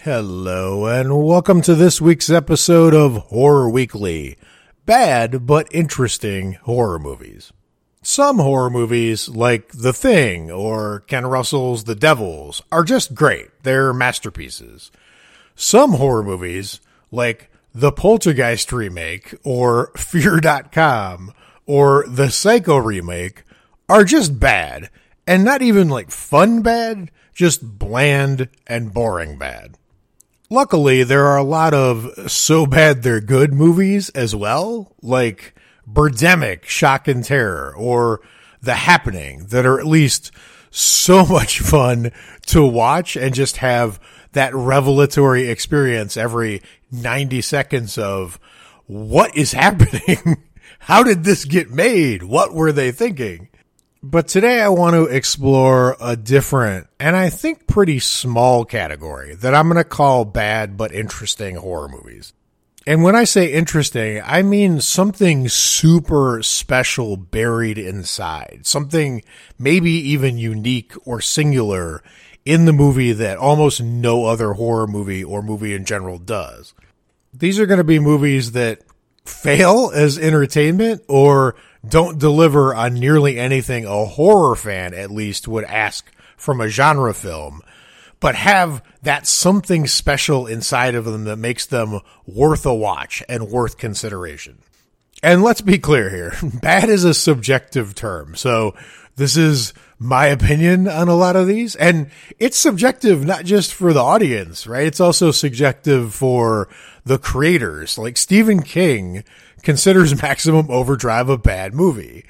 Hello, and welcome to this week's episode of Horror Weekly bad but interesting horror movies. Some horror movies, like The Thing or Ken Russell's The Devils, are just great. They're masterpieces. Some horror movies, like the Poltergeist remake or FeardotCom or the Psycho remake, are just bad. And not even like fun bad, just bland and boring bad. Luckily, there are a lot of so bad they're good movies as well, like Birdemic, Shock and Terror, or The Happening, that are at least so much fun to watch and just have that revelatory experience every 90 seconds of what is happening? How did this get made? What were they thinking? But today I want to explore a different and I think pretty small category that I'm going to call bad but interesting horror movies. And when I say interesting, I mean something super special buried inside, something maybe even unique or singular in the movie that almost no other horror movie or movie in general does. These are going to be movies that fail as entertainment or don't deliver on nearly anything a horror fan at least would ask from a genre film, but have that something special inside of them that makes them worth a watch and worth consideration. And let's be clear here. Bad is a subjective term. So this is my opinion on a lot of these. And it's subjective not just for the audience, right? It's also subjective for the creators. Like Stephen King considers Maximum Overdrive a bad movie.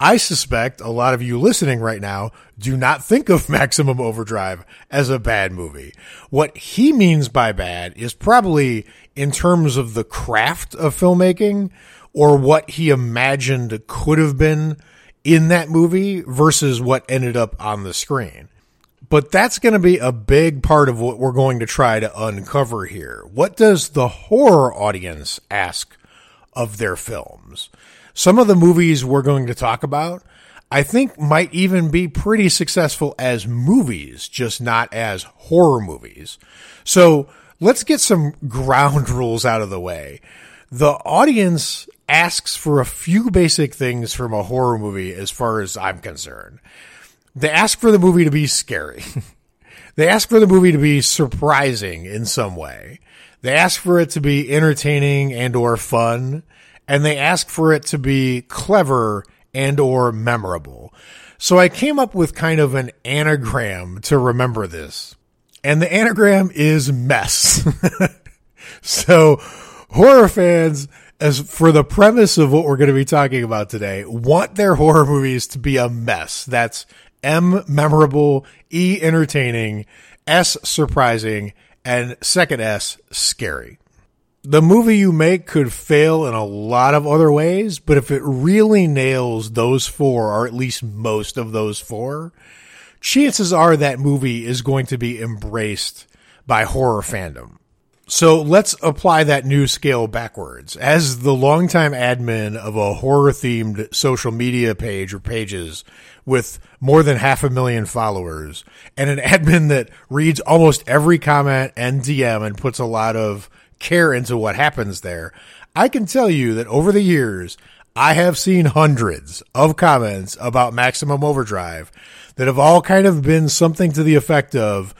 I suspect a lot of you listening right now do not think of Maximum Overdrive as a bad movie. What he means by bad is probably in terms of the craft of filmmaking or what he imagined could have been in that movie versus what ended up on the screen. But that's going to be a big part of what we're going to try to uncover here. What does the horror audience ask of their films? Some of the movies we're going to talk about, I think might even be pretty successful as movies, just not as horror movies. So let's get some ground rules out of the way. The audience asks for a few basic things from a horror movie as far as I'm concerned. They ask for the movie to be scary. they ask for the movie to be surprising in some way. They ask for it to be entertaining and or fun, and they ask for it to be clever and or memorable. So I came up with kind of an anagram to remember this. And the anagram is mess. so horror fans as for the premise of what we're going to be talking about today, want their horror movies to be a mess. That's M memorable, E entertaining, S surprising, and second S scary. The movie you make could fail in a lot of other ways, but if it really nails those four, or at least most of those four, chances are that movie is going to be embraced by horror fandom. So let's apply that new scale backwards. As the longtime admin of a horror themed social media page or pages with more than half a million followers and an admin that reads almost every comment and DM and puts a lot of care into what happens there, I can tell you that over the years, I have seen hundreds of comments about Maximum Overdrive that have all kind of been something to the effect of,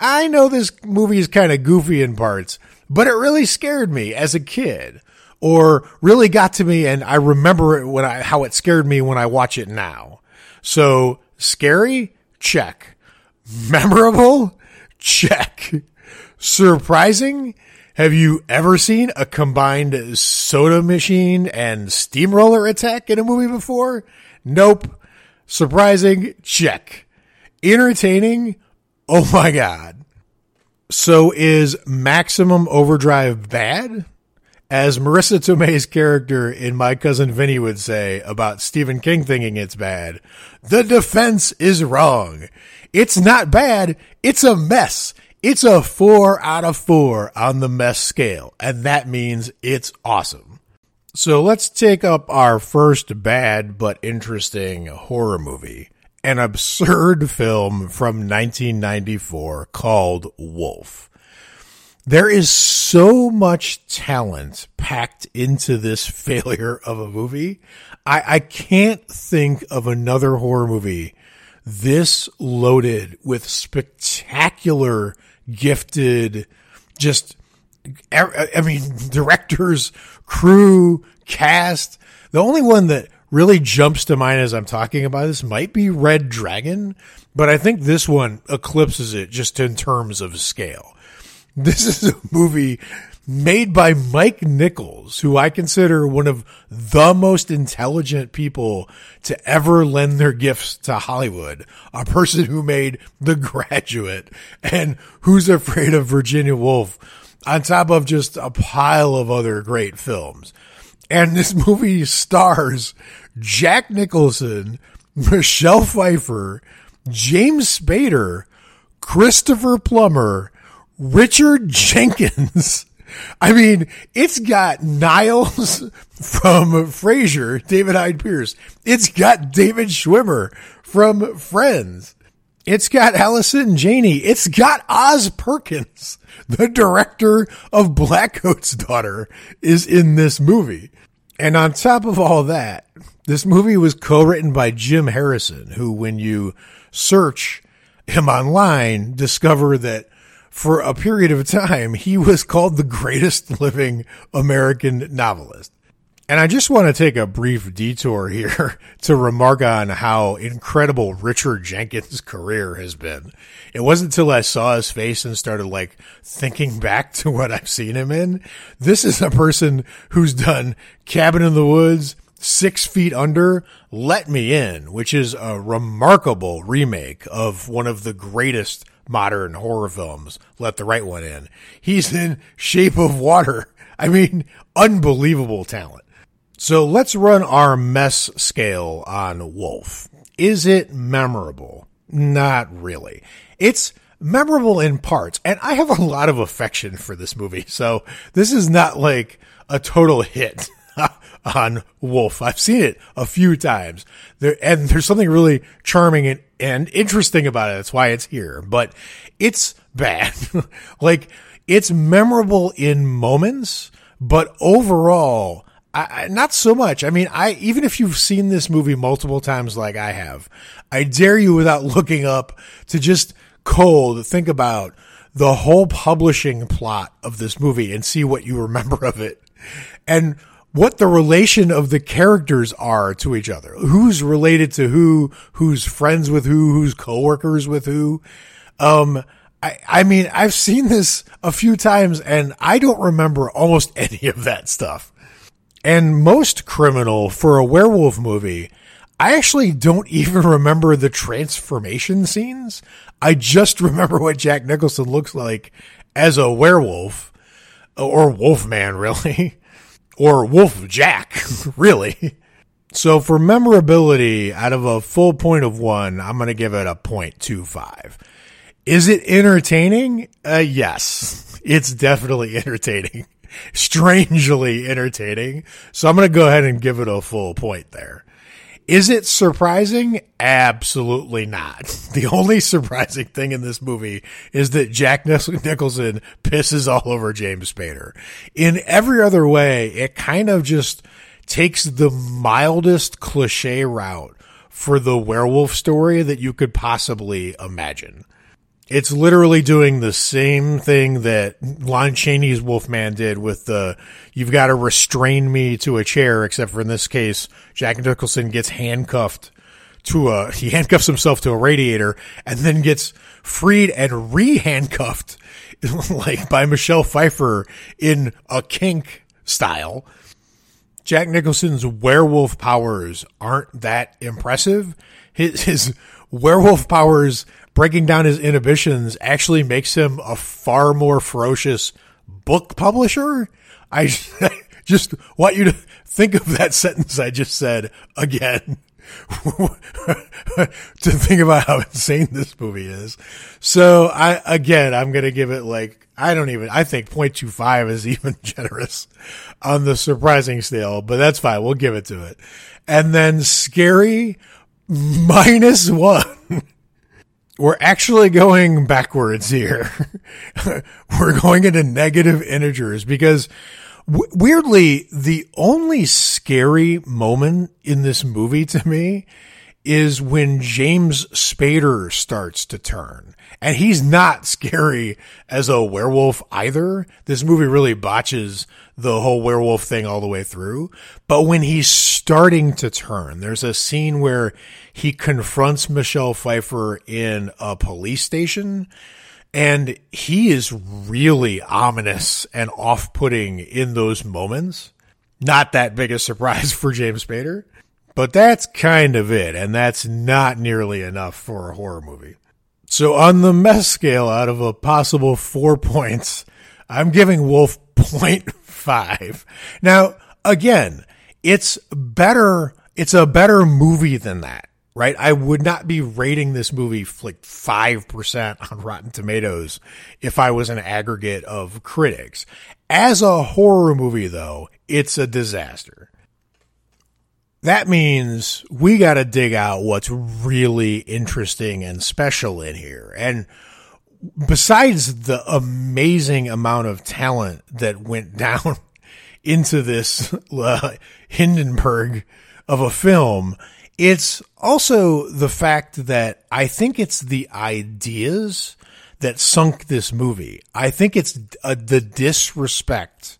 I know this movie is kind of goofy in parts, but it really scared me as a kid or really got to me and I remember it when I, how it scared me when I watch it now. So scary? Check. Memorable? Check. Surprising? Have you ever seen a combined soda machine and steamroller attack in a movie before? Nope. Surprising? Check. Entertaining? Oh my God. So is Maximum Overdrive bad? As Marisa Tomei's character in My Cousin Vinny would say about Stephen King thinking it's bad, the defense is wrong. It's not bad. It's a mess. It's a four out of four on the mess scale. And that means it's awesome. So let's take up our first bad but interesting horror movie an absurd film from 1994 called Wolf. There is so much talent packed into this failure of a movie. I, I can't think of another horror movie this loaded with spectacular, gifted, just, I mean, directors, crew, cast. The only one that really jumps to mind as I'm talking about this might be Red Dragon, but I think this one eclipses it just in terms of scale. This is a movie made by Mike Nichols, who I consider one of the most intelligent people to ever lend their gifts to Hollywood. A person who made The Graduate and Who's Afraid of Virginia Woolf on top of just a pile of other great films. And this movie stars Jack Nicholson, Michelle Pfeiffer, James Spader, Christopher Plummer, Richard Jenkins, I mean, it's got Niles from Frasier, David Hyde Pierce. It's got David Schwimmer from Friends. It's got Allison Janney. It's got Oz Perkins, the director of Blackcoat's Daughter, is in this movie. And on top of all that, this movie was co-written by Jim Harrison, who, when you search him online, discover that for a period of time, he was called the greatest living American novelist. And I just want to take a brief detour here to remark on how incredible Richard Jenkins' career has been. It wasn't until I saw his face and started like thinking back to what I've seen him in. This is a person who's done Cabin in the Woods, Six Feet Under, Let Me In, which is a remarkable remake of one of the greatest modern horror films. Let the right one in. He's in Shape of Water. I mean, unbelievable talent. So let's run our mess scale on Wolf. Is it memorable? Not really. It's memorable in parts, and I have a lot of affection for this movie. So this is not like a total hit. on Wolf. I've seen it a few times. There, and there's something really charming and, and interesting about it. That's why it's here. But it's bad. like it's memorable in moments, but overall, I, not so much. I mean, I even if you've seen this movie multiple times, like I have, I dare you, without looking up, to just cold think about the whole publishing plot of this movie and see what you remember of it. And what the relation of the characters are to each other. Who's related to who, who's friends with who, who's coworkers with who. Um, I, I mean, I've seen this a few times and I don't remember almost any of that stuff. And most criminal for a werewolf movie, I actually don't even remember the transformation scenes. I just remember what Jack Nicholson looks like as a werewolf or Wolfman, really or Wolf Jack, really. So for memorability, out of a full point of one, I'm going to give it a 0.25. Is it entertaining? Uh, yes, it's definitely entertaining. Strangely entertaining. So I'm going to go ahead and give it a full point there. Is it surprising? Absolutely not. The only surprising thing in this movie is that Jack Nicholson pisses all over James Spader. In every other way, it kind of just takes the mildest cliche route for the werewolf story that you could possibly imagine. It's literally doing the same thing that Lon Chaney's Wolfman did with the you've got to restrain me to a chair, except for in this case, Jack Nicholson gets handcuffed to a he handcuffs himself to a radiator and then gets freed and re-handcuffed like by Michelle Pfeiffer in a kink style. Jack Nicholson's werewolf powers aren't that impressive. His, his werewolf powers breaking down his inhibitions actually makes him a far more ferocious book publisher. I just want you to think of that sentence I just said again. to think about how insane this movie is. So I, again, I'm going to give it like, I don't even, I think 0.25 is even generous on the surprising scale, but that's fine. We'll give it to it. And then scary minus one. We're actually going backwards here. we're going into negative integers because w- weirdly, the only scary moment in this movie to me is when James Spader starts to turn. And he's not scary as a werewolf either. This movie really botches the whole werewolf thing all the way through. But when he's starting to turn, there's a scene where he confronts Michelle Pfeiffer in a police station and he is really ominous and off putting in those moments. Not that big a surprise for James Spader, but that's kind of it. And that's not nearly enough for a horror movie. So on the mess scale out of a possible four points, I'm giving Wolf 0.5. Now, again, it's better. It's a better movie than that, right? I would not be rating this movie like 5% on Rotten Tomatoes if I was an aggregate of critics. As a horror movie, though, it's a disaster. That means we got to dig out what's really interesting and special in here. And besides the amazing amount of talent that went down into this uh, Hindenburg of a film, it's also the fact that I think it's the ideas that sunk this movie. I think it's uh, the disrespect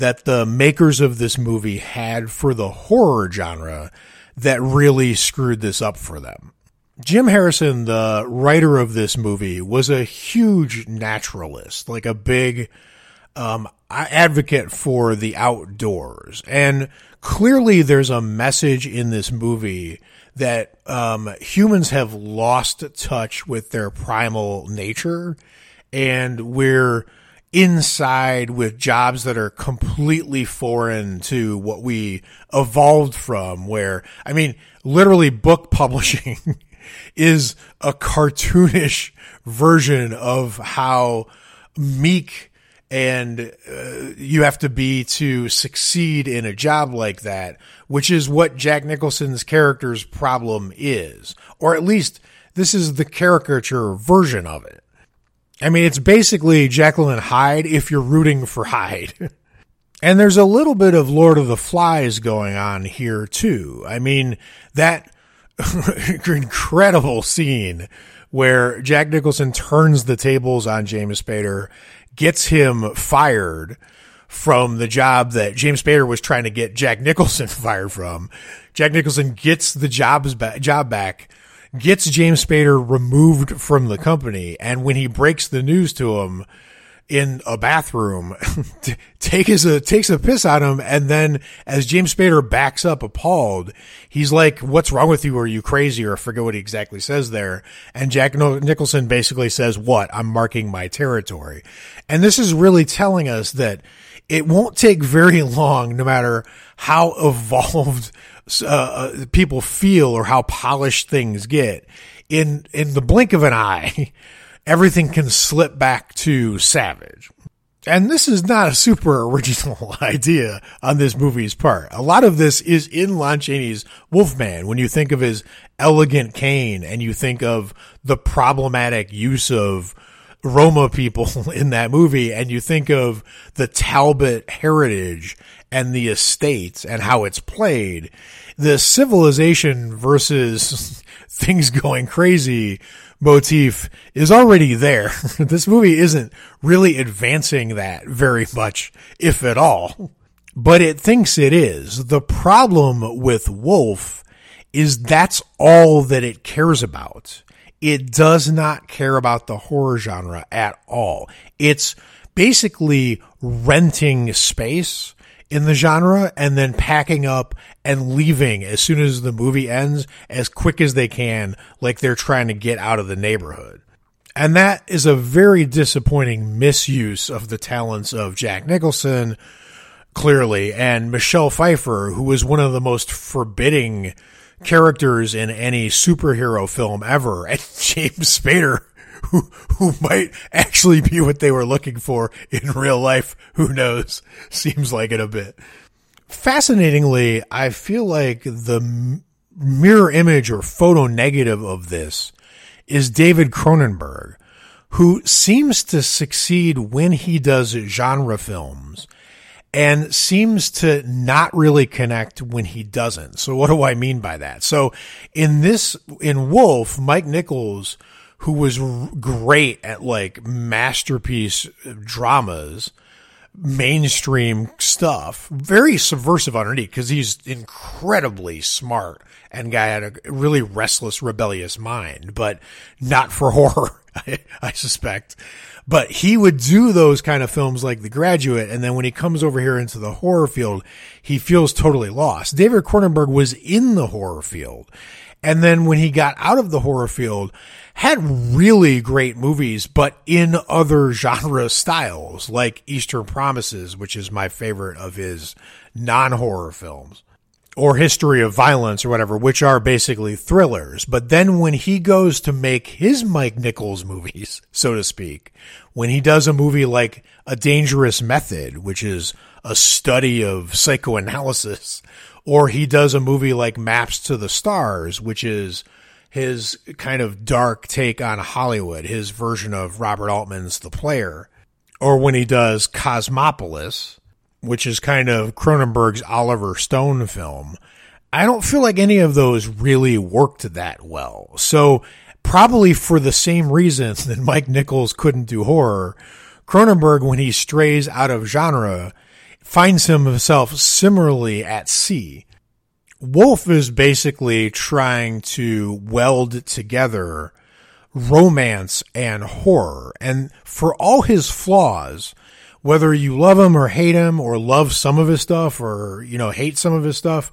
that the makers of this movie had for the horror genre that really screwed this up for them. Jim Harrison, the writer of this movie, was a huge naturalist, like a big um, advocate for the outdoors. And clearly, there's a message in this movie that um, humans have lost touch with their primal nature, and we're inside with jobs that are completely foreign to what we evolved from. Where, I mean, literally, book publishing is a cartoonish version of how meek and uh, you have to be to succeed in a job like that, which is what Jack Nicholson's character's problem is, or at least this is the caricature version of it. I mean, it's basically and Hyde if you're rooting for Hyde. and there's a little bit of Lord of the Flies going on here too. I mean, that incredible scene where Jack Nicholson turns the tables on James Spader, gets him fired from the job that James Spader was trying to get Jack Nicholson fired from. Jack Nicholson gets the jobs back, job back, gets James Spader removed from the company, and when he breaks the news to him, in a bathroom, takes a uh, takes a piss on him, and then as James Spader backs up appalled, he's like, "What's wrong with you? Are you crazy?" Or I forget what he exactly says there. And Jack Nicholson basically says, "What? I'm marking my territory." And this is really telling us that it won't take very long, no matter how evolved uh, uh people feel or how polished things get. In in the blink of an eye. everything can slip back to Savage. And this is not a super original idea on this movie's part. A lot of this is in Lon Chaney's Wolfman. When you think of his elegant cane and you think of the problematic use of Roma people in that movie and you think of the Talbot heritage and the estates and how it's played, the civilization versus things going crazy motif is already there. this movie isn't really advancing that very much, if at all, but it thinks it is. The problem with Wolf is that's all that it cares about. It does not care about the horror genre at all. It's basically renting space in the genre and then packing up and leaving as soon as the movie ends as quick as they can, like they're trying to get out of the neighborhood. And that is a very disappointing misuse of the talents of Jack Nicholson, clearly, and Michelle Pfeiffer, who was one of the most forbidding characters in any superhero film ever, and James Spader, who who might actually be what they were looking for in real life. Who knows? Seems like it a bit. Fascinatingly, I feel like the mirror image or photo negative of this is David Cronenberg, who seems to succeed when he does genre films and seems to not really connect when he doesn't. So what do I mean by that? So in this, in Wolf, Mike Nichols, who was great at like masterpiece dramas, mainstream stuff, very subversive underneath because he's incredibly smart and guy had a really restless, rebellious mind, but not for horror, I, I suspect. But he would do those kind of films like The Graduate, and then when he comes over here into the horror field, he feels totally lost. David Cronenberg was in the horror field. And then when he got out of the horror field, had really great movies, but in other genre styles, like Eastern Promises, which is my favorite of his non-horror films, or History of Violence or whatever, which are basically thrillers. But then when he goes to make his Mike Nichols movies, so to speak, when he does a movie like A Dangerous Method, which is a study of psychoanalysis, or he does a movie like Maps to the Stars, which is his kind of dark take on Hollywood, his version of Robert Altman's The Player, or when he does Cosmopolis, which is kind of Cronenberg's Oliver Stone film. I don't feel like any of those really worked that well. So probably for the same reasons that Mike Nichols couldn't do horror, Cronenberg, when he strays out of genre, finds himself similarly at sea. Wolf is basically trying to weld together romance and horror. And for all his flaws, whether you love him or hate him or love some of his stuff or, you know, hate some of his stuff,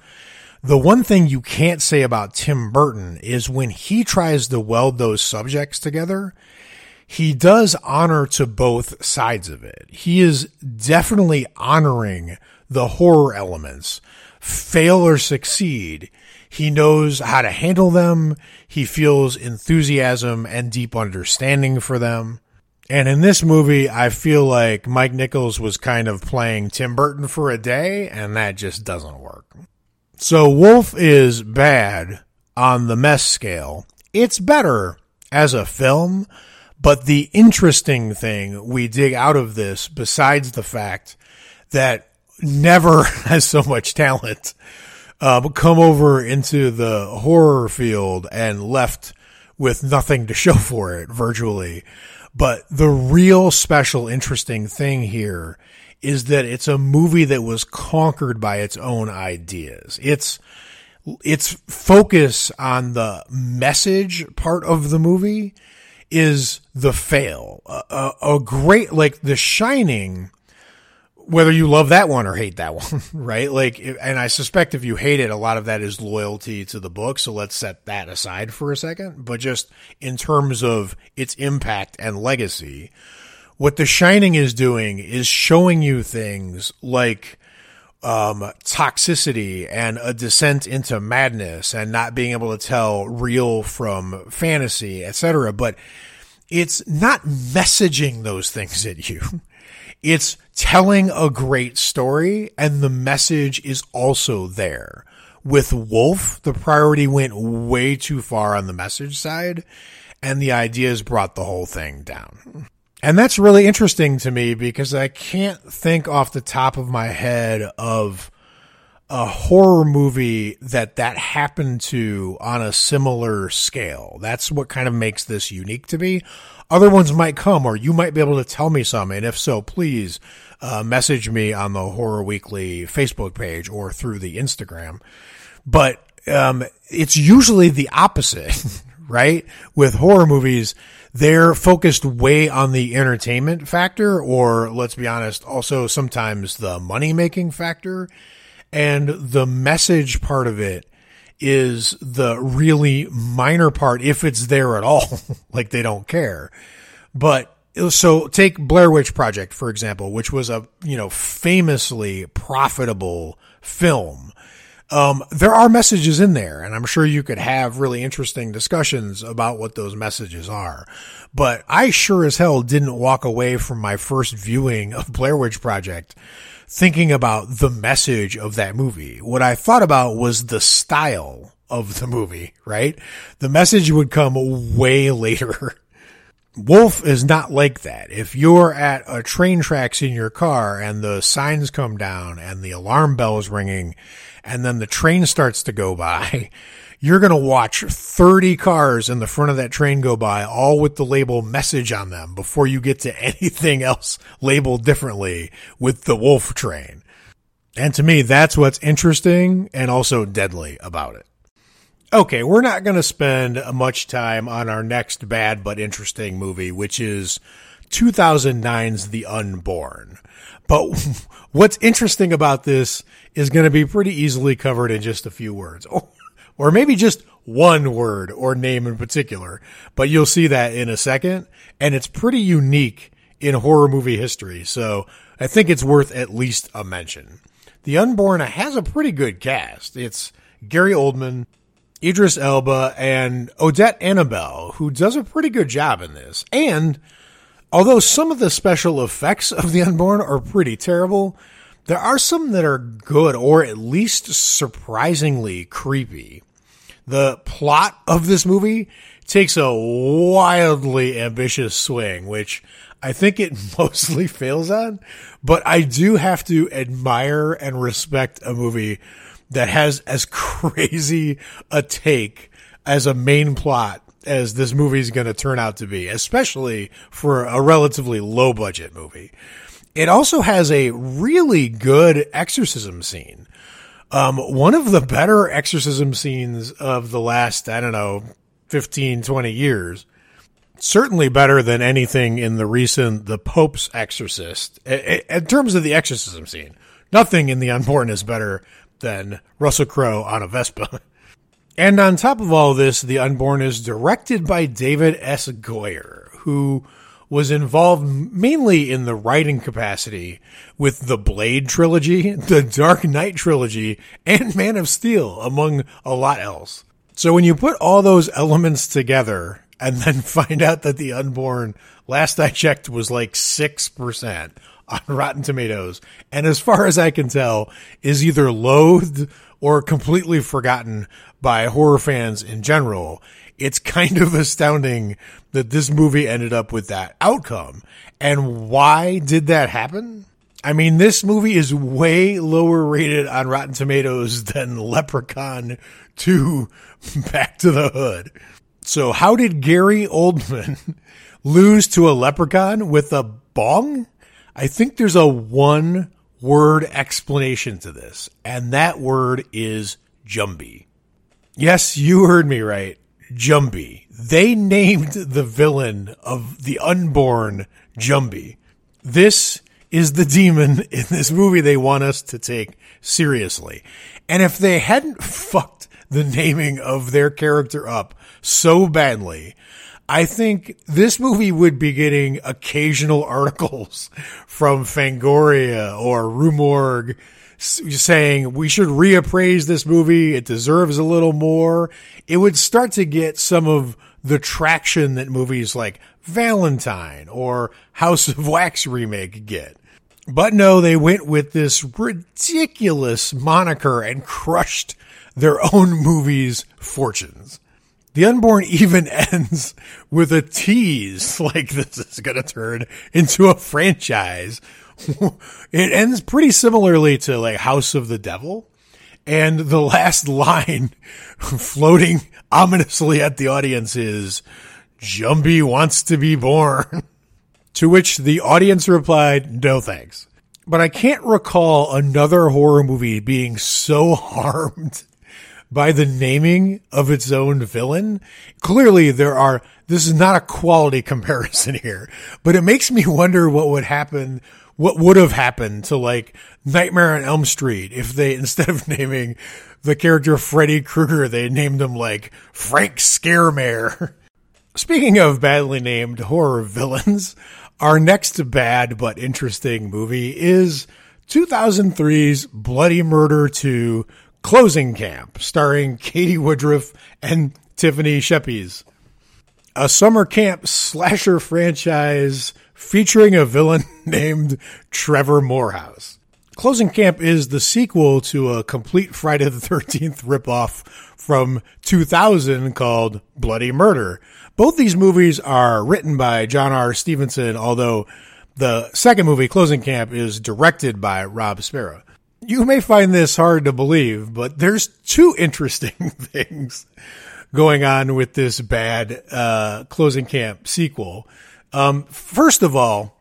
the one thing you can't say about Tim Burton is when he tries to weld those subjects together, he does honor to both sides of it. He is definitely honoring the horror elements fail or succeed, he knows how to handle them. He feels enthusiasm and deep understanding for them. And in this movie, I feel like Mike Nichols was kind of playing Tim Burton for a day, and that just doesn't work. So Wolf is bad on the mess scale. It's better as a film, but the interesting thing we dig out of this, besides the fact that never has so much talent uh, come over into the horror field and left with nothing to show for it virtually. But the real special interesting thing here is that it's a movie that was conquered by its own ideas. It's, its focus on the message part of the movie is the fail. A, a, a great, like The Shining whether you love that one or hate that one, right? Like, and I suspect if you hate it, a lot of that is loyalty to the book. So let's set that aside for a second. But just in terms of its impact and legacy, what The Shining is doing is showing you things like, um, toxicity and a descent into madness and not being able to tell real from fantasy, etc. But it's not messaging those things at you. It's telling a great story and the message is also there. With Wolf, the priority went way too far on the message side and the ideas brought the whole thing down. And that's really interesting to me because I can't think off the top of my head of a horror movie that that happened to on a similar scale. That's what kind of makes this unique to me. Other ones might come, or you might be able to tell me some. And if so, please uh, message me on the Horror Weekly Facebook page or through the Instagram. But um, it's usually the opposite, right? With horror movies, they're focused way on the entertainment factor, or let's be honest, also sometimes the money making factor. And the message part of it is the really minor part if it's there at all. like they don't care. But so take Blair Witch Project, for example, which was a, you know, famously profitable film. Um, there are messages in there, and I'm sure you could have really interesting discussions about what those messages are. But I sure as hell didn't walk away from my first viewing of Blair Witch Project thinking about the message of that movie. What I thought about was the style of the movie, right? The message would come way later. Wolf is not like that. If you're at a train tracks in your car and the signs come down and the alarm bell is ringing and then the train starts to go by, you're going to watch 30 cars in the front of that train go by, all with the label message on them before you get to anything else labeled differently with the wolf train. And to me, that's what's interesting and also deadly about it. Okay, we're not going to spend much time on our next bad but interesting movie, which is 2009's The Unborn. But what's interesting about this is going to be pretty easily covered in just a few words, or, or maybe just one word or name in particular. But you'll see that in a second, and it's pretty unique in horror movie history. So I think it's worth at least a mention. The Unborn has a pretty good cast. It's Gary Oldman, Idris Elba, and Odette Annable, who does a pretty good job in this. And although some of the special effects of The Unborn are pretty terrible, there are some that are good or at least surprisingly creepy. The plot of this movie takes a wildly ambitious swing, which I think it mostly fails on, but I do have to admire and respect a movie that has as crazy a take as a main plot as this movie is going to turn out to be, especially for a relatively low budget movie. It also has a really good exorcism scene. Um, one of the better exorcism scenes of the last, I don't know, 15, 20 years certainly better than anything in the recent The Pope's Exorcist. In terms of the exorcism scene, nothing in The Unborn is better than Russell Crowe on a Vespa. And on top of all this, The Unborn is directed by David S. Goyer, who was involved mainly in the writing capacity with the Blade trilogy, the Dark Knight trilogy, and Man of Steel, among a lot else. So when you put all those elements together and then find out that the unborn last I checked was like 6% on Rotten Tomatoes. And as far as I can tell, is either loathed or completely forgotten by horror fans in general. It's kind of astounding that this movie ended up with that outcome. And why did that happen? I mean, this movie is way lower rated on Rotten Tomatoes than Leprechaun 2 Back to the Hood. So, how did Gary Oldman lose to a leprechaun with a bong? I think there's a one word explanation to this, and that word is Jumby. Yes, you heard me right. Jumby. They named the villain of the unborn Jumby. This is the demon in this movie they want us to take seriously. And if they hadn't fucked the naming of their character up so badly. I think this movie would be getting occasional articles from Fangoria or Rue Morgue saying we should reappraise this movie. It deserves a little more. It would start to get some of the traction that movies like Valentine or House of Wax remake get. But no, they went with this ridiculous moniker and crushed their own movie's fortunes. The Unborn even ends with a tease like this is going to turn into a franchise. it ends pretty similarly to like House of the Devil. And the last line floating ominously at the audience is Jumby wants to be born. to which the audience replied, no thanks. But I can't recall another horror movie being so harmed by the naming of its own villain. Clearly there are, this is not a quality comparison here, but it makes me wonder what would happen, what would have happened to like Nightmare on Elm Street if they, instead of naming the character Freddy Krueger, they named him like Frank Scaremare. Speaking of badly named horror villains, our next bad but interesting movie is 2003's Bloody Murder 2 Closing Camp, starring Katie Woodruff and Tiffany Shepis. A summer camp slasher franchise featuring a villain named Trevor Morehouse. Closing Camp is the sequel to a complete Friday the 13th ripoff from 2000 called Bloody Murder. Both these movies are written by John R. Stevenson, although the second movie, Closing Camp, is directed by Rob Spera. You may find this hard to believe, but there's two interesting things going on with this bad uh, Closing Camp sequel. Um, first of all,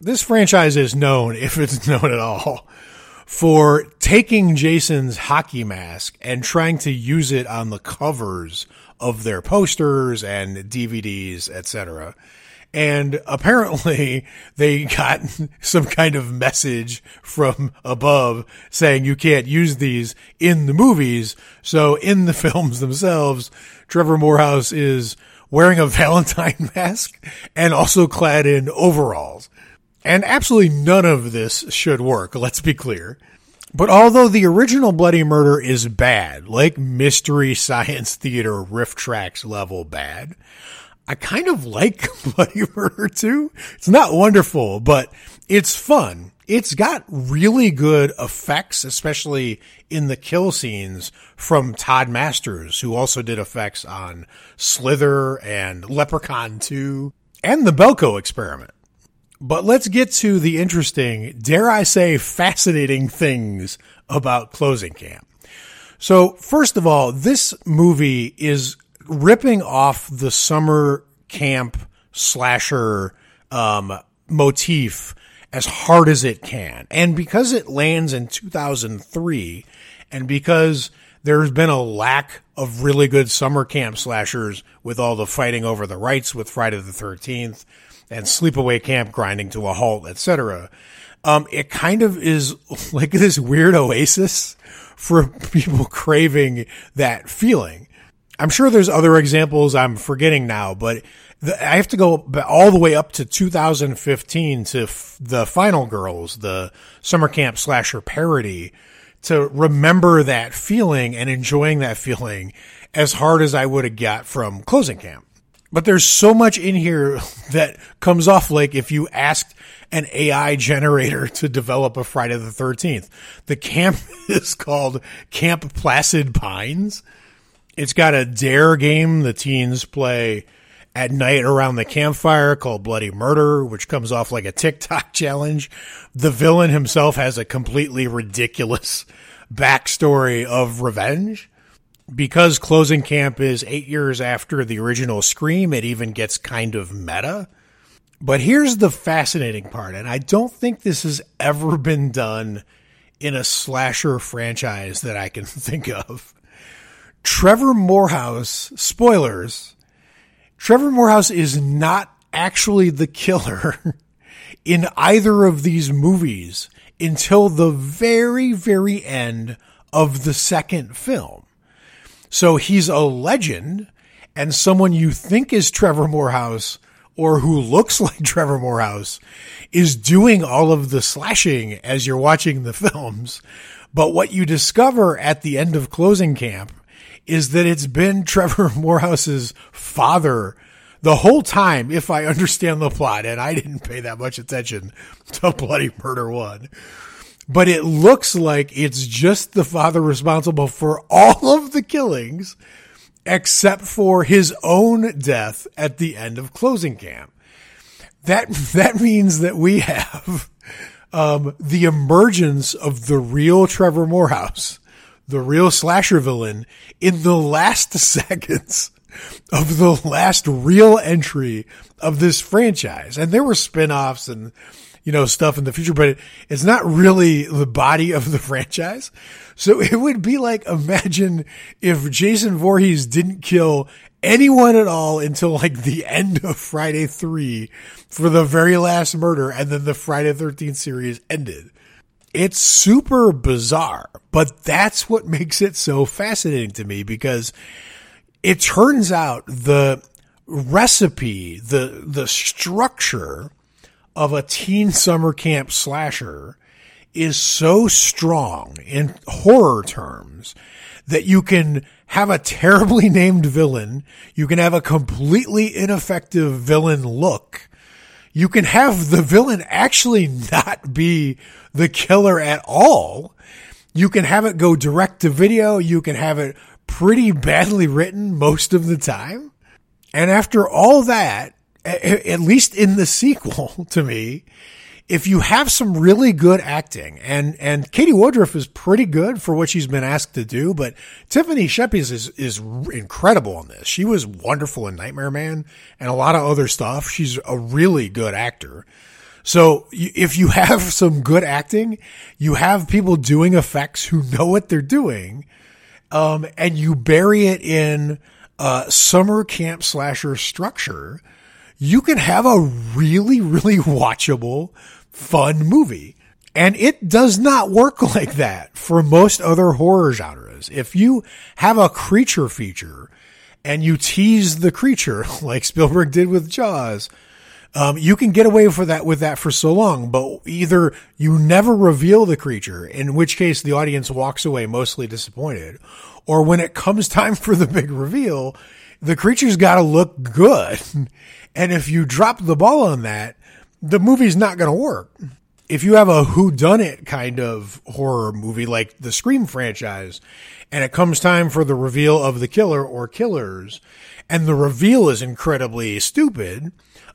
this franchise is known, if it's known at all, for taking Jason's hockey mask and trying to use it on the covers of their posters and DVDs, etc. And apparently they got some kind of message from above saying you can't use these in the movies. So in the films themselves, Trevor Morehouse is wearing a Valentine mask and also clad in overalls. And absolutely none of this should work, let's be clear. But although the original Bloody Murder is bad, like Mystery Science Theater RiffTrax level bad, I kind of like Bloody Murder 2. It's not wonderful, but it's fun. It's got really good effects, especially in the kill scenes from Todd Masters, who also did effects on Slither and Leprechaun 2 and the Belko experiment. But let's get to the interesting, dare I say, fascinating things about Closing Camp. So, first of all, this movie is ripping off the summer camp slasher um, motif as hard as it can. And because it lands in 2003, and because there's been a lack of really good summer camp slashers with all the fighting over the rights with Friday the 13th and sleepaway camp grinding to a halt, etc. Um, it kind of is like this weird oasis for people craving that feeling. I'm sure there's other examples I'm forgetting now, but the, I have to go all the way up to 2015 to f- the Final Girls, the summer camp slasher parody, to remember that feeling and enjoying that feeling as hard as I would have got from closing camp. But there's so much in here that comes off like if you asked an AI generator to develop a Friday the 13th. The camp is called Camp Placid Pines. It's got a dare game the teens play at night around the campfire called Bloody Murder, which comes off like a TikTok challenge. The villain himself has a completely ridiculous backstory of revenge because closing camp is eight years after the original Scream, it even gets kind of meta. But here's the fascinating part, and I don't think this has ever been done in a slasher franchise that I can think of. Trevor Morehouse, spoilers, Trevor Morehouse is not actually the killer in either of these movies until the very, very end of the second film. So he's a legend and someone you think is Trevor Morehouse or who looks like Trevor Morehouse is doing all of the slashing as you're watching the films. But what you discover at the end of closing camp is that it's been Trevor Morehouse's father the whole time, if I understand the plot, and I didn't pay that much attention to Bloody Murder 1 but it looks like it's just the father responsible for all of the killings except for his own death at the end of closing camp. That that means that we have um, the emergence of the real Trevor Morehouse, the real slasher villain, in the last seconds of the last real entry of this franchise. And there were spin-offs and you know, stuff in the future, but it's not really the body of the franchise. So it would be like, imagine if Jason Voorhees didn't kill anyone at all until like the end of Friday 3 for the very last murder and then the Friday 13th series ended. It's super bizarre, but that's what makes it so fascinating to me because it turns out the recipe, the, the structure of a teen summer camp slasher is so strong in horror terms that you can have a terribly named villain. You can have a completely ineffective villain look. You can have the villain actually not be the killer at all. You can have it go direct to video. You can have it pretty badly written most of the time. And after all that, at least in the sequel to me, if you have some really good acting and, and Katie Woodruff is pretty good for what she's been asked to do, but Tiffany Shepis is, is incredible in this. She was wonderful in Nightmare Man and a lot of other stuff. She's a really good actor. So if you have some good acting, you have people doing effects who know what they're doing, um, and you bury it in a summer camp slasher structure, you can have a really, really watchable fun movie. And it does not work like that for most other horror genres. If you have a creature feature and you tease the creature like Spielberg did with Jaws, um, you can get away for that with that for so long, but either you never reveal the creature, in which case the audience walks away mostly disappointed, or when it comes time for the big reveal, the creature's got to look good. And if you drop the ball on that, the movie's not going to work. If you have a who done it kind of horror movie like the Scream franchise and it comes time for the reveal of the killer or killers and the reveal is incredibly stupid,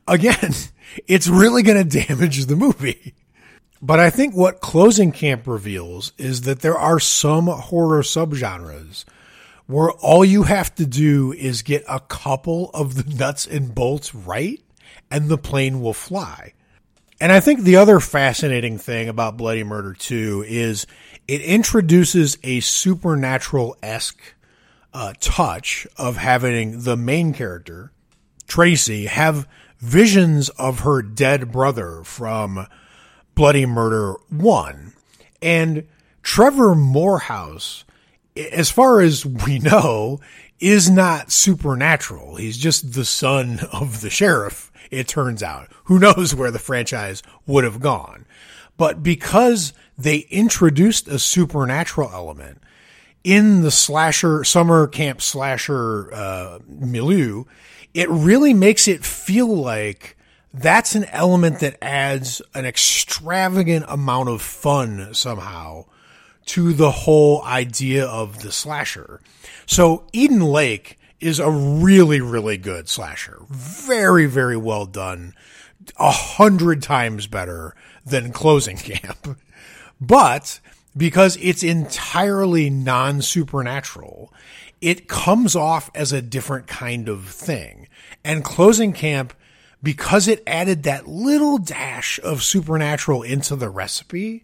again, it's really going to damage the movie. But I think what Closing Camp reveals is that there are some horror subgenres where all you have to do is get a couple of the nuts and bolts right and the plane will fly. And I think the other fascinating thing about Bloody Murder 2 is it introduces a supernatural esque uh, touch of having the main character, Tracy, have visions of her dead brother from Bloody Murder 1. And Trevor Morehouse, as far as we know, is not supernatural. He's just the son of the sheriff it turns out. Who knows where the franchise would have gone. But because they introduced a supernatural element in the slasher, summer camp slasher uh, milieu, it really makes it feel like that's an element that adds an extravagant amount of fun somehow to the whole idea of the slasher. So Eden Lake is a really, really good slasher. Very, very well done. A hundred times better than Closing Camp. But because it's entirely non supernatural, it comes off as a different kind of thing. And Closing Camp, because it added that little dash of supernatural into the recipe,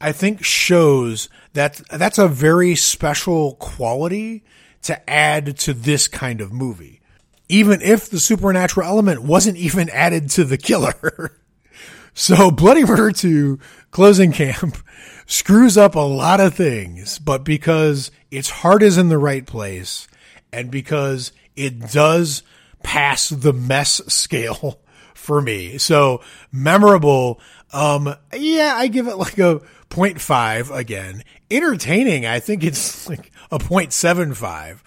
I think shows that that's a very special quality to add to this kind of movie. Even if the supernatural element wasn't even added to the killer. so Bloody Murder 2 Closing Camp screws up a lot of things, but because its heart is in the right place and because it does pass the mess scale for me. So memorable. Um, yeah, I give it like a 0.5 again. Entertaining. I think it's like a 0.75.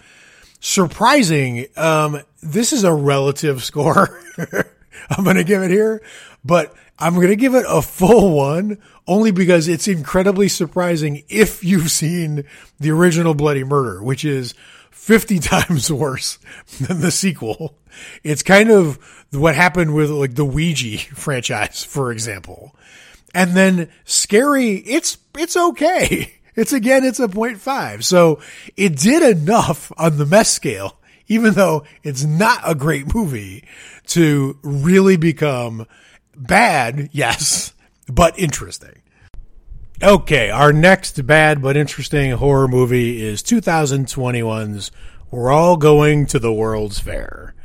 Surprising. Um, this is a relative score. I'm going to give it here, but I'm going to give it a full one only because it's incredibly surprising if you've seen the original Bloody Murder, which is 50 times worse than the sequel. It's kind of what happened with like the Ouija franchise, for example. And then scary, it's, it's okay. It's again, it's a 0.5. So it did enough on the mess scale, even though it's not a great movie to really become bad. Yes, but interesting. Okay. Our next bad but interesting horror movie is 2021's We're All Going to the World's Fair.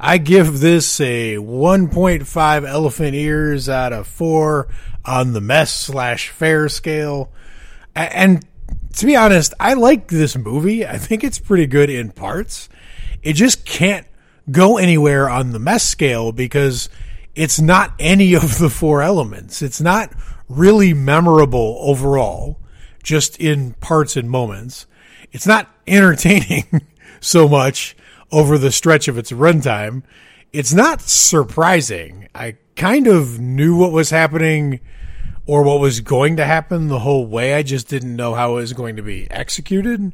I give this a 1.5 elephant ears out of four on the mess slash fair scale. And to be honest, I like this movie. I think it's pretty good in parts. It just can't go anywhere on the mess scale because it's not any of the four elements. It's not really memorable overall, just in parts and moments. It's not entertaining so much over the stretch of its runtime. It's not surprising. I kind of knew what was happening or what was going to happen the whole way. I just didn't know how it was going to be executed.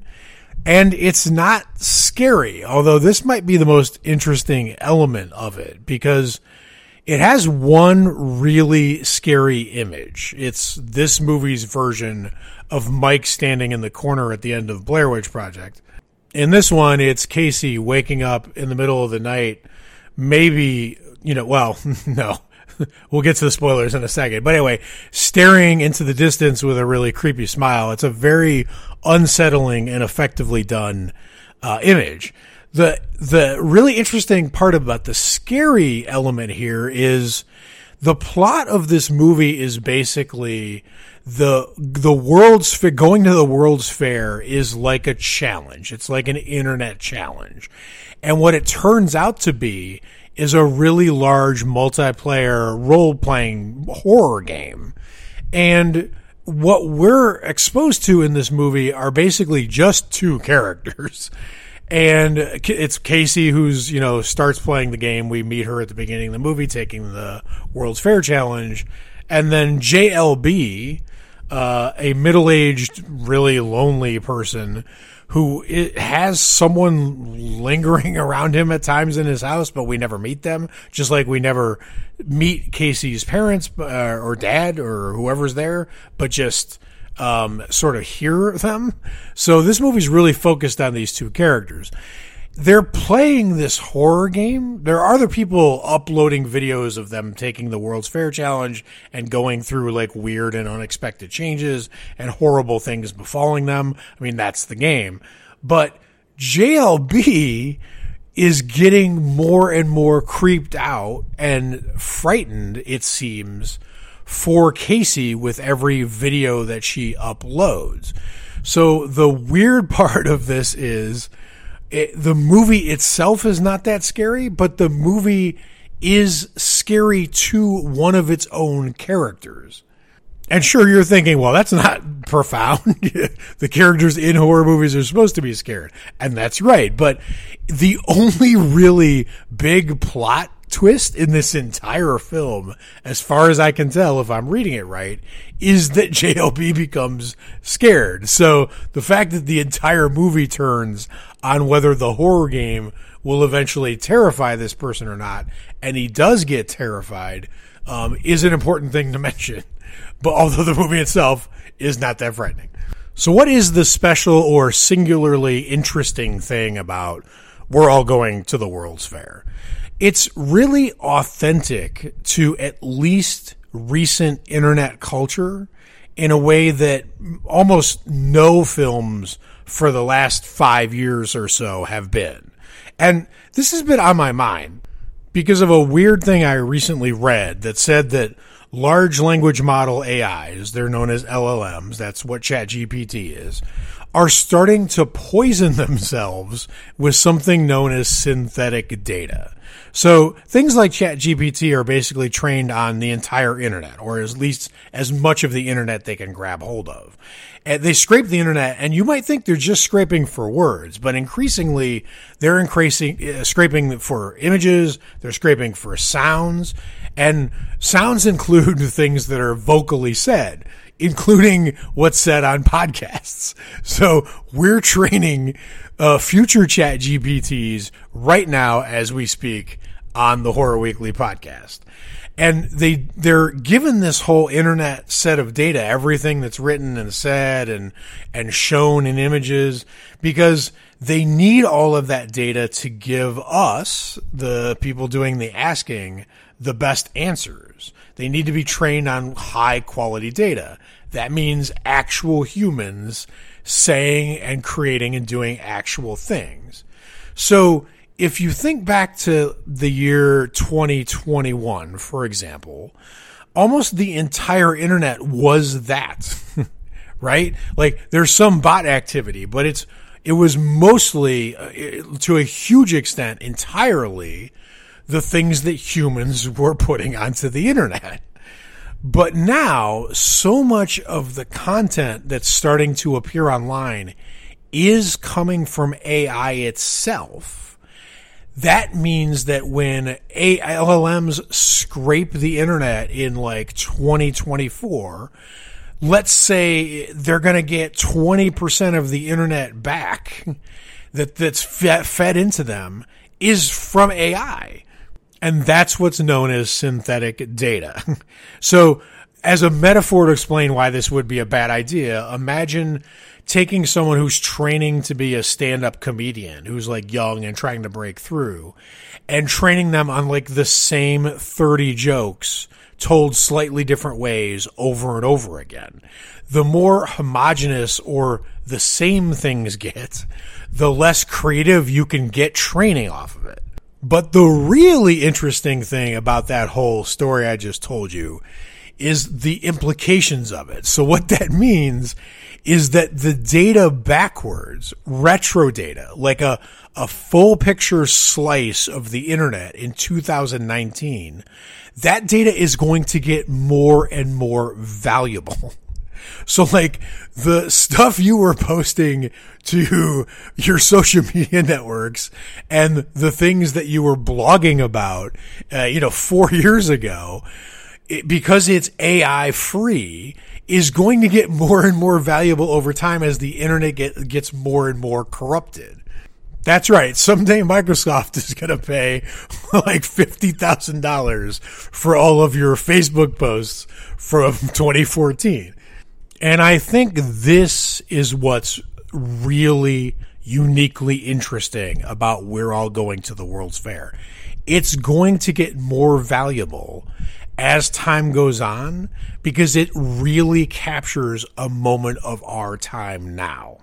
And it's not scary, although this might be the most interesting element of it because it has one really scary image. It's this movie's version of Mike standing in the corner at the end of Blair Witch Project. In this one, it's Casey waking up in the middle of the night, maybe, you know, well, no, we'll get to the spoilers in a second. But anyway, staring into the distance with a really creepy smile. It's a very unsettling and effectively done uh, image. The the really interesting part about the scary element here is the plot of this movie is basically the the world's fair going to the world's fair is like a challenge. It's like an internet challenge. And what it turns out to be is a really large multiplayer role playing horror game. And what we're exposed to in this movie are basically just two characters. And it's Casey who's, you know, starts playing the game. We meet her at the beginning of the movie taking the World's Fair Challenge. And then JLB, uh, a middle aged, really lonely person who has someone lingering around him at times in his house, but we never meet them. Just like we never meet Casey's parents uh, or dad or whoever's there, but just um, sort of hear them. So this movie's really focused on these two characters they're playing this horror game. There are other people uploading videos of them taking the World's Fair Challenge and going through like weird and unexpected changes and horrible things befalling them. I mean, that's the game. But JLB is getting more and more creeped out and frightened, it seems, for Casey with every video that she uploads. So the weird part of this is it, the movie itself is not that scary, but the movie is scary to one of its own characters. And sure, you're thinking, well, that's not profound. the characters in horror movies are supposed to be scared. And that's right. But the only really big plot twist in this entire film, as far as I can tell, if I'm reading it right, is that JLB becomes scared. So the fact that the entire movie turns on whether the horror game will eventually terrify this person or not, and he does get terrified, um, is an important thing to mention. But although the movie itself is not that frightening. So, what is the special or singularly interesting thing about we're all going to the World's Fair? It's really authentic to at least recent internet culture in a way that almost no films for the last five years or so have been. And this has been on my mind because of a weird thing I recently read that said that large language model AIs, they're known as LLMs, that's what ChatGPT is, are starting to poison themselves with something known as synthetic data. So things like ChatGPT are basically trained on the entire internet, or at least as much of the internet they can grab hold of. And they scrape the internet, and you might think they're just scraping for words, but increasingly they're increasing uh, scraping for images. They're scraping for sounds, and sounds include things that are vocally said including what's said on podcasts. So we're training uh, future chat GPTs right now as we speak on the Horror Weekly podcast. And they, they're given this whole internet set of data, everything that's written and said and, and shown in images because they need all of that data to give us, the people doing the asking, the best answers. They need to be trained on high quality data. That means actual humans saying and creating and doing actual things. So if you think back to the year 2021, for example, almost the entire internet was that, right? Like there's some bot activity, but it's, it was mostly, uh, to a huge extent, entirely the things that humans were putting onto the internet. But now, so much of the content that's starting to appear online is coming from AI itself that means that when LLMs scrape the internet in like 2024, let's say they're going to get 20% of the internet back that that's fed into them is from AI. And that's what's known as synthetic data. so as a metaphor to explain why this would be a bad idea, imagine taking someone who's training to be a stand-up comedian who's like young and trying to break through and training them on like the same 30 jokes told slightly different ways over and over again. The more homogenous or the same things get, the less creative you can get training off of it. But the really interesting thing about that whole story I just told you is the implications of it. So what that means is that the data backwards, retro data, like a, a full picture slice of the internet in 2019, that data is going to get more and more valuable. So like the stuff you were posting to your social media networks and the things that you were blogging about, uh, you know, four years ago, it, because it's AI free, is going to get more and more valuable over time as the internet get, gets more and more corrupted. That's right. Someday Microsoft is going to pay like $50,000 for all of your Facebook posts from 2014. And I think this is what's really uniquely interesting about we're all going to the World's Fair. It's going to get more valuable as time goes on because it really captures a moment of our time now.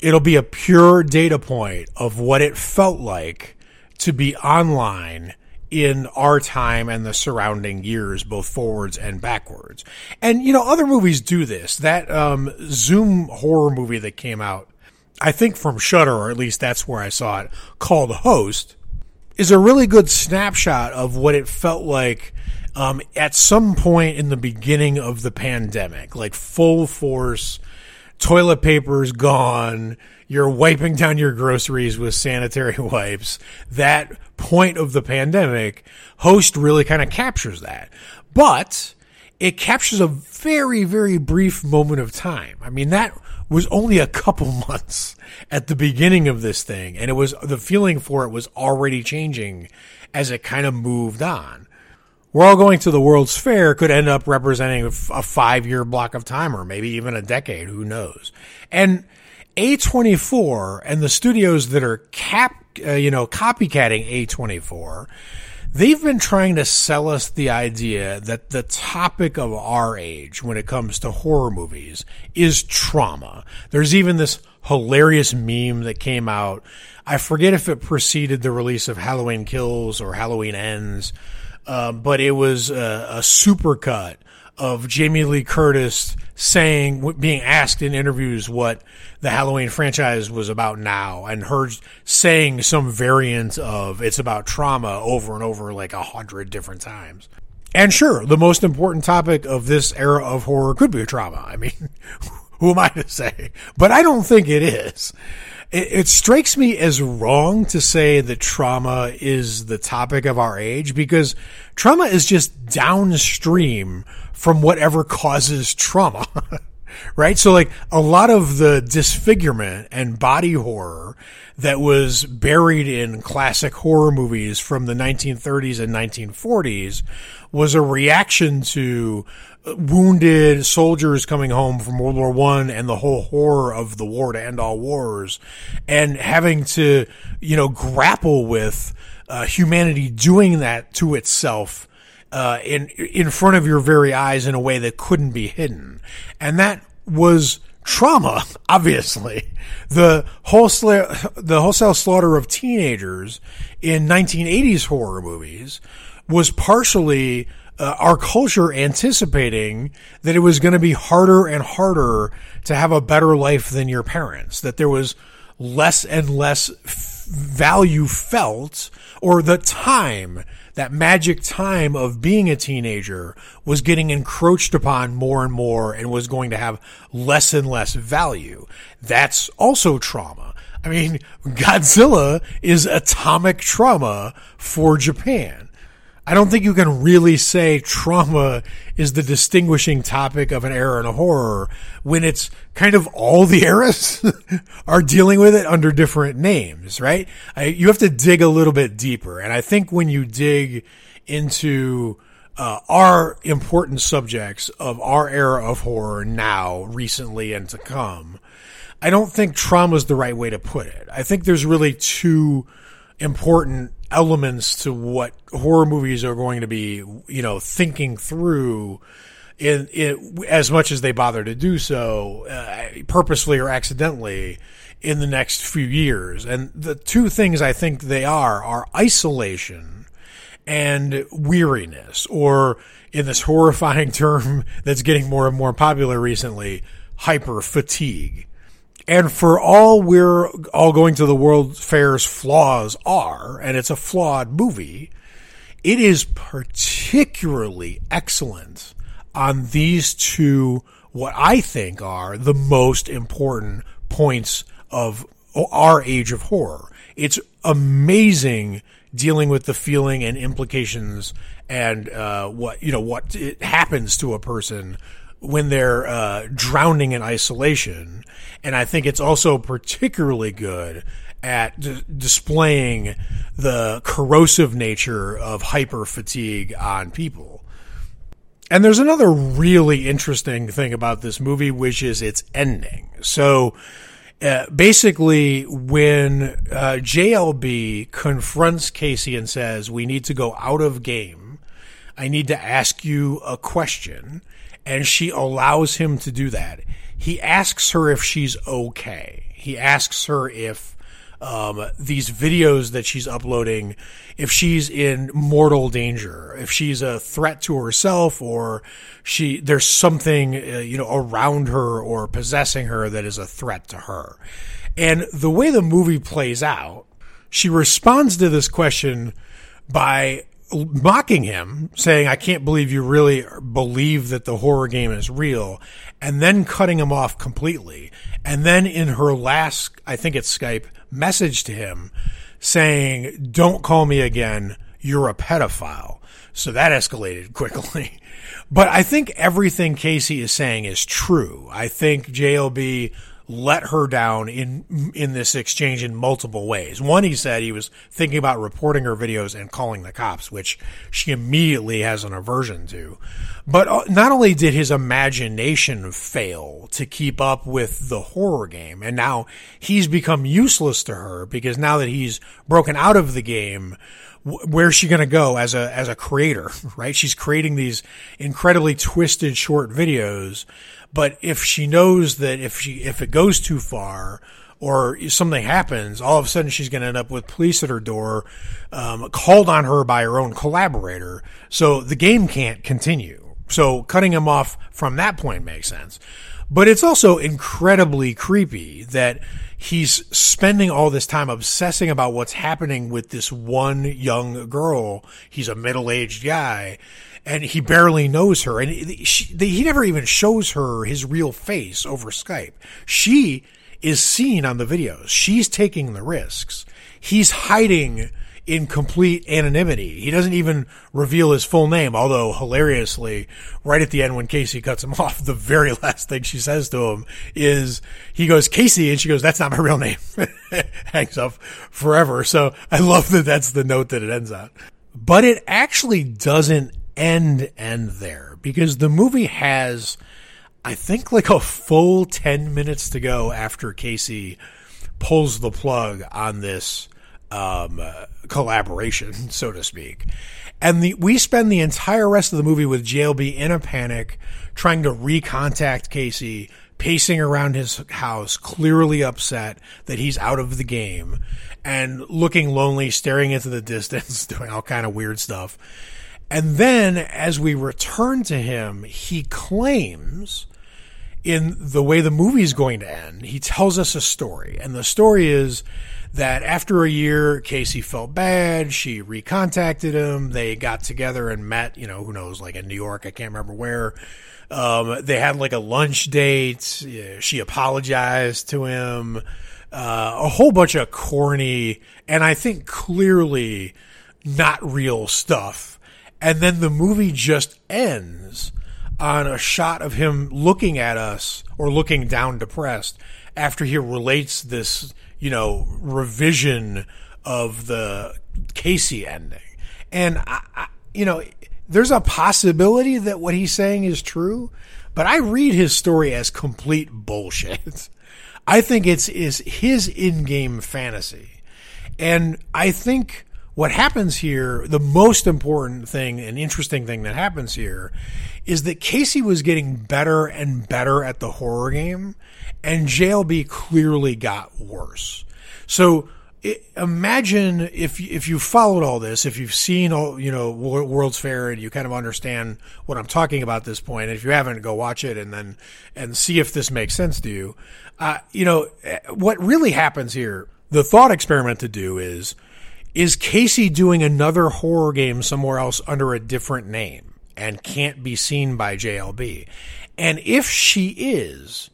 It'll be a pure data point of what it felt like to be online in our time and the surrounding years, both forwards and backwards. And, you know, other movies do this. That um, Zoom horror movie that came out, I think from Shudder, or at least that's where I saw it, called Host, is a really good snapshot of what it felt like um, at some point in the beginning of the pandemic, like full force, toilet paper is gone, you're wiping down your groceries with sanitary wipes. That point of the pandemic, Host really kind of captures that. But it captures a very, very brief moment of time. I mean, that was only a couple months at the beginning of this thing, and it was the feeling for it was already changing as it kind of moved on we're all going to the World's Fair could end up representing a five year block of time or maybe even a decade. Who knows? And A24 and the studios that are cap, uh, you know, copycatting A24, they've been trying to sell us the idea that the topic of our age when it comes to horror movies is trauma. There's even this hilarious meme that came out. I forget if it preceded the release of Halloween Kills or Halloween Ends uh, but it was a, a supercut of Jamie Lee Curtis saying, being asked in interviews what the Halloween franchise was about now, and her saying some variant of it's about trauma over and over like a hundred different times. And sure, the most important topic of this era of horror could be trauma. I mean, who am I to say? But I don't think it is it, it strikes me as wrong to say that trauma is the topic of our age because trauma is just downstream from whatever causes trauma. right? So like a lot of the disfigurement and body horror that was buried in classic horror movies from the 1930s and 1940s was a reaction to wounded soldiers coming home from World War One and the whole horror of the war to end all wars, and having to you know grapple with uh, humanity doing that to itself. Uh, in in front of your very eyes in a way that couldn't be hidden, and that was trauma. Obviously, the wholesale the wholesale slaughter of teenagers in 1980s horror movies was partially uh, our culture anticipating that it was going to be harder and harder to have a better life than your parents, that there was less and less f- value felt, or the time, that magic time of being a teenager was getting encroached upon more and more and was going to have less and less value. That's also trauma. I mean, Godzilla is atomic trauma for Japan. I don't think you can really say trauma is the distinguishing topic of an era in a horror when it's kind of all the eras are dealing with it under different names, right? I, you have to dig a little bit deeper. And I think when you dig into uh, our important subjects of our era of horror now, recently, and to come, I don't think trauma is the right way to put it. I think there's really two important elements to what horror movies are going to be, you know, thinking through in, as much as they bother to do so, uh, purposely or accidentally, in the next few years. And the two things I think they are are isolation and weariness, or in this horrifying term that's getting more and more popular recently, hyper fatigue. And for all we're all going to the World Fair's flaws are, and it's a flawed movie, it is particularly excellent on these two, what I think are the most important points of our age of horror. It's amazing dealing with the feeling and implications and uh, what you know what it happens to a person when they're uh, drowning in isolation. And I think it's also particularly good at d- displaying the corrosive nature of hyper fatigue on people. And there's another really interesting thing about this movie, which is its ending. So, uh, basically, when uh, JLB confronts Casey and says, We need to go out of game, I need to ask you a question and she allows him to do that. He asks her if she's okay. He asks her if um, these videos that she's uploading, if she's in mortal danger, if she's a threat to herself, or she there's something uh, you know around her or possessing her that is a threat to her. And the way the movie plays out, she responds to this question by mocking him, saying, I can't believe you really believe that the horror game is real, and then cutting him off completely. And then in her last, I think it's Skype, message to him saying, Don't call me again, you're a pedophile. So that escalated quickly. But I think everything Casey is saying is true. I think JLB let her down in in this exchange in multiple ways. One, he said he was thinking about reporting her videos and calling the cops, which she immediately has an aversion to. But uh, not only did his imagination fail to keep up with the horror game, and now he's become useless to her because now that he's broken out of the game, where's she going to go as a as a creator right she's creating these incredibly twisted short videos but if she knows that if she if it goes too far or something happens, all of a sudden she's going to end up with police at her door, um, called on her by her own collaborator. So the game can't continue. So cutting him off from that point makes sense. But it's also incredibly creepy that he's spending all this time obsessing about what's happening with this one young girl. He's a middle aged guy and he barely knows her, and she, he never even shows her his real face over Skype. She is seen on the videos. She's taking the risks. He's hiding in complete anonymity. He doesn't even reveal his full name, although hilariously, right at the end when Casey cuts him off, the very last thing she says to him is, he goes, Casey, and she goes, that's not my real name. Hangs up forever. So I love that that's the note that it ends on. But it actually doesn't end end there because the movie has I think like a full 10 minutes to go after Casey pulls the plug on this um, collaboration, so to speak. And the, we spend the entire rest of the movie with JLB in a panic, trying to recontact Casey, pacing around his house, clearly upset that he's out of the game, and looking lonely, staring into the distance, doing all kind of weird stuff. And then as we return to him, he claims in the way the movie is going to end, he tells us a story. And the story is that after a year, Casey felt bad. She recontacted him. They got together and met, you know, who knows, like in New York. I can't remember where. Um, they had like a lunch date. She apologized to him. uh, a whole bunch of corny and I think clearly not real stuff. And then the movie just ends on a shot of him looking at us or looking down depressed after he relates this, you know, revision of the Casey ending. And I, I, you know, there's a possibility that what he's saying is true, but I read his story as complete bullshit. I think it's is his in-game fantasy. And I think what happens here, the most important thing and interesting thing that happens here is that Casey was getting better and better at the horror game and JLB clearly got worse. So imagine if if you followed all this, if you've seen all you know World's Fair and you kind of understand what I'm talking about at this point. If you haven't, go watch it and then and see if this makes sense to you. Uh, you know what really happens here. The thought experiment to do is is Casey doing another horror game somewhere else under a different name and can't be seen by JLB. And if she is,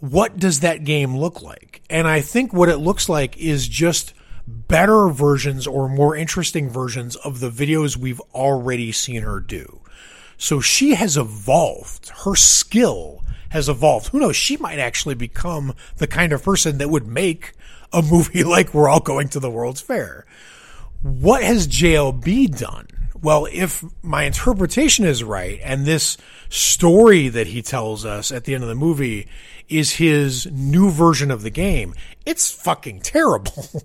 what does that game look like? And I think what it looks like is just better versions or more interesting versions of the videos we've already seen her do. So she has evolved. Her skill has evolved. Who knows? She might actually become the kind of person that would make a movie like We're All Going to the World's Fair. What has JLB done? Well, if my interpretation is right, and this story that he tells us at the end of the movie is his new version of the game, it's fucking terrible.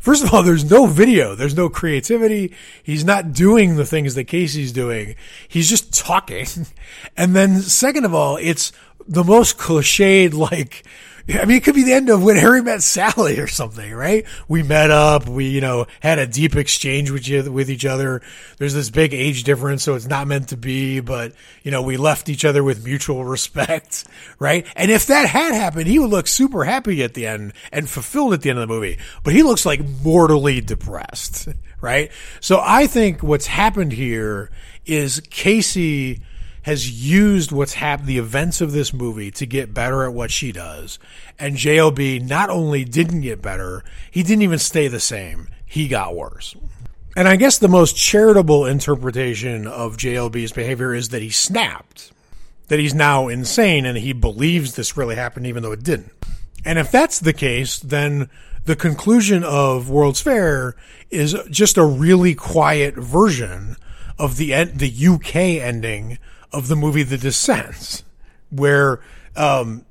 First of all, there's no video. There's no creativity. He's not doing the things that Casey's doing. He's just talking. And then second of all, it's the most cliched, like, I mean, it could be the end of when Harry met Sally or something, right? We met up, we, you know, had a deep exchange with you, with each other. There's this big age difference, so it's not meant to be, but, you know, we left each other with mutual respect, right? And if that had happened, he would look super happy at the end and fulfilled at the end of the movie, but he looks like mortally depressed, right? So I think what's happened here is Casey, has used what's happened, the events of this movie to get better at what she does. And JLB not only didn't get better, he didn't even stay the same. He got worse. And I guess the most charitable interpretation of JLB's behavior is that he snapped, that he's now insane and he believes this really happened even though it didn't. And if that's the case, then the conclusion of World's Fair is just a really quiet version of the the UK ending of the movie The Descent, where um,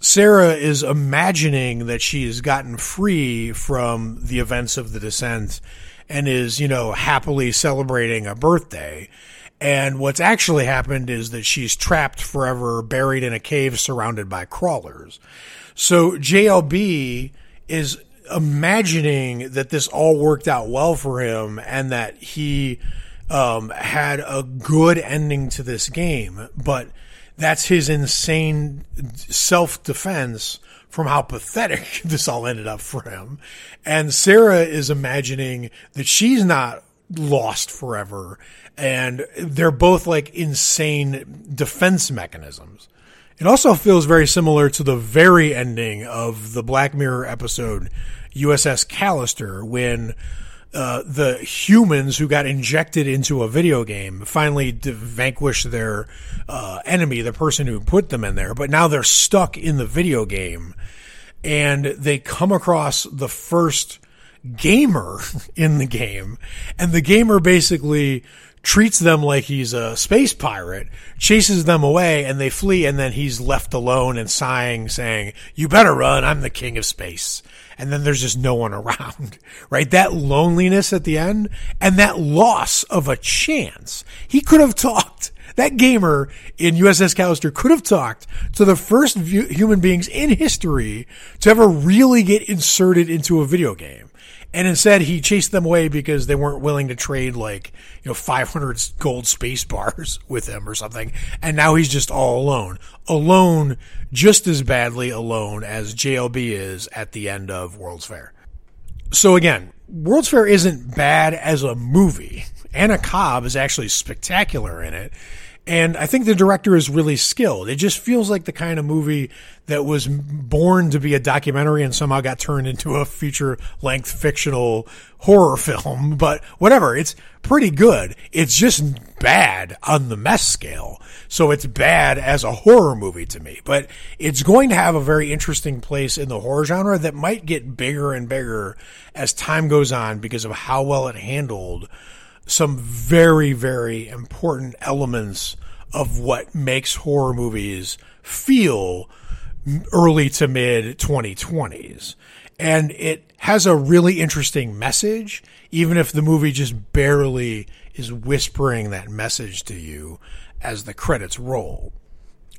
Sarah is imagining that she has gotten free from the events of The Descent and is, you know, happily celebrating a birthday. And what's actually happened is that she's trapped forever, buried in a cave surrounded by crawlers. So JLB is imagining that this all worked out well for him and that he um, had a good ending to this game, but that's his insane self defense from how pathetic this all ended up for him. And Sarah is imagining that she's not lost forever. And they're both like insane defense mechanisms. It also feels very similar to the very ending of the Black Mirror episode USS Callister when uh, the humans who got injected into a video game finally vanquish their uh, enemy, the person who put them in there. But now they're stuck in the video game, and they come across the first gamer in the game, and the gamer basically treats them like he's a space pirate, chases them away, and they flee, and then he's left alone and sighing, saying, "You better run! I'm the king of space." And then there's just no one around, right? That loneliness at the end and that loss of a chance. He could have talked. That gamer in USS Callister could have talked to the first human beings in history to ever really get inserted into a video game. And instead, he chased them away because they weren't willing to trade like, you know, 500 gold space bars with him or something. And now he's just all alone. Alone, just as badly alone as JLB is at the end of World's Fair. So again, World's Fair isn't bad as a movie. Anna Cobb is actually spectacular in it. And I think the director is really skilled. It just feels like the kind of movie that was born to be a documentary and somehow got turned into a feature length fictional horror film. But whatever, it's pretty good. It's just bad on the mess scale. So it's bad as a horror movie to me, but it's going to have a very interesting place in the horror genre that might get bigger and bigger as time goes on because of how well it handled some very, very important elements of what makes horror movies feel early to mid 2020s. And it has a really interesting message, even if the movie just barely is whispering that message to you as the credits roll.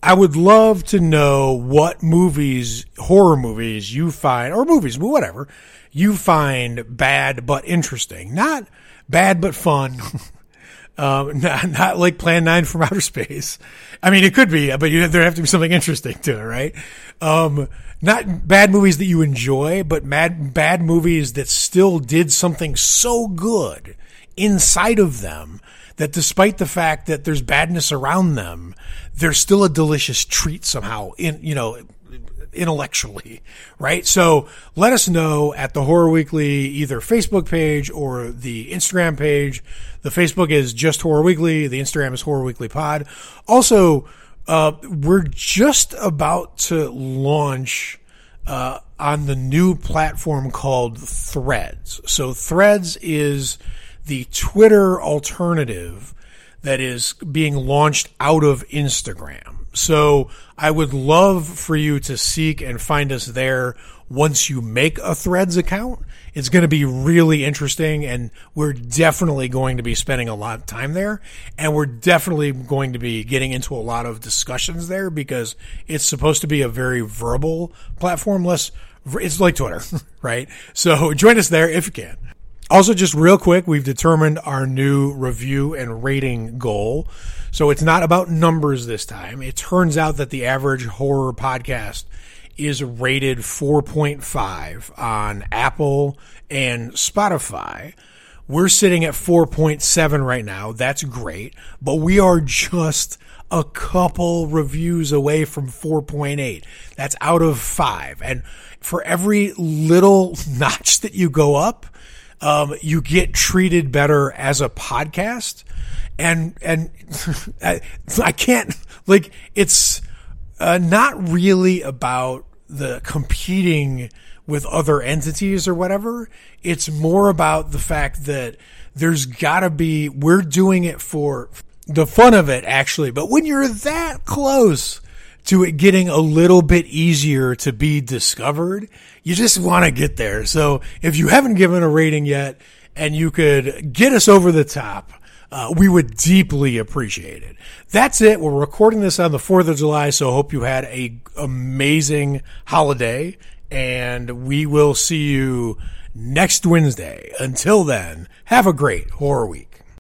I would love to know what movies, horror movies you find, or movies, whatever, you find bad but interesting. Not bad but fun. um, not, not, like Plan 9 from outer space. I mean, it could be, but you, there have to be something interesting to it, right? Um, not bad movies that you enjoy, but mad, bad movies that still did something so good inside of them that despite the fact that there's badness around them, they're still a delicious treat somehow in, you know, intellectually, right? So let us know at the Horror Weekly either Facebook page or the Instagram page. The Facebook is just Horror Weekly. The Instagram is Horror Weekly Pod. Also, uh, we're just about to launch uh, on the new platform called Threads. So Threads is the Twitter alternative that is being launched out of Instagram. So I would love for you to seek and find us there once you make a Threads account. It's going to be really interesting and we're definitely going to be spending a lot of time there and we're definitely going to be getting into a lot of discussions there because it's supposed to be a very verbal platform, less, it's like Twitter, right? So join us there if you can. Also, just real quick, we've determined our new review and rating goal. So it's not about numbers this time. It turns out that the average horror podcast is rated 4.5 on Apple and Spotify. We're sitting at 4.7 right now. That's great, but we are just a couple reviews away from 4.8. That's out of five. And for every little notch that you go up, um, you get treated better as a podcast. And, and I, I can't, like, it's uh, not really about the competing with other entities or whatever. It's more about the fact that there's gotta be, we're doing it for the fun of it, actually. But when you're that close to it getting a little bit easier to be discovered, you just want to get there. So if you haven't given a rating yet and you could get us over the top, uh, we would deeply appreciate it. That's it. We're recording this on the 4th of July, so hope you had a amazing holiday and we will see you next Wednesday. Until then, have a great horror week.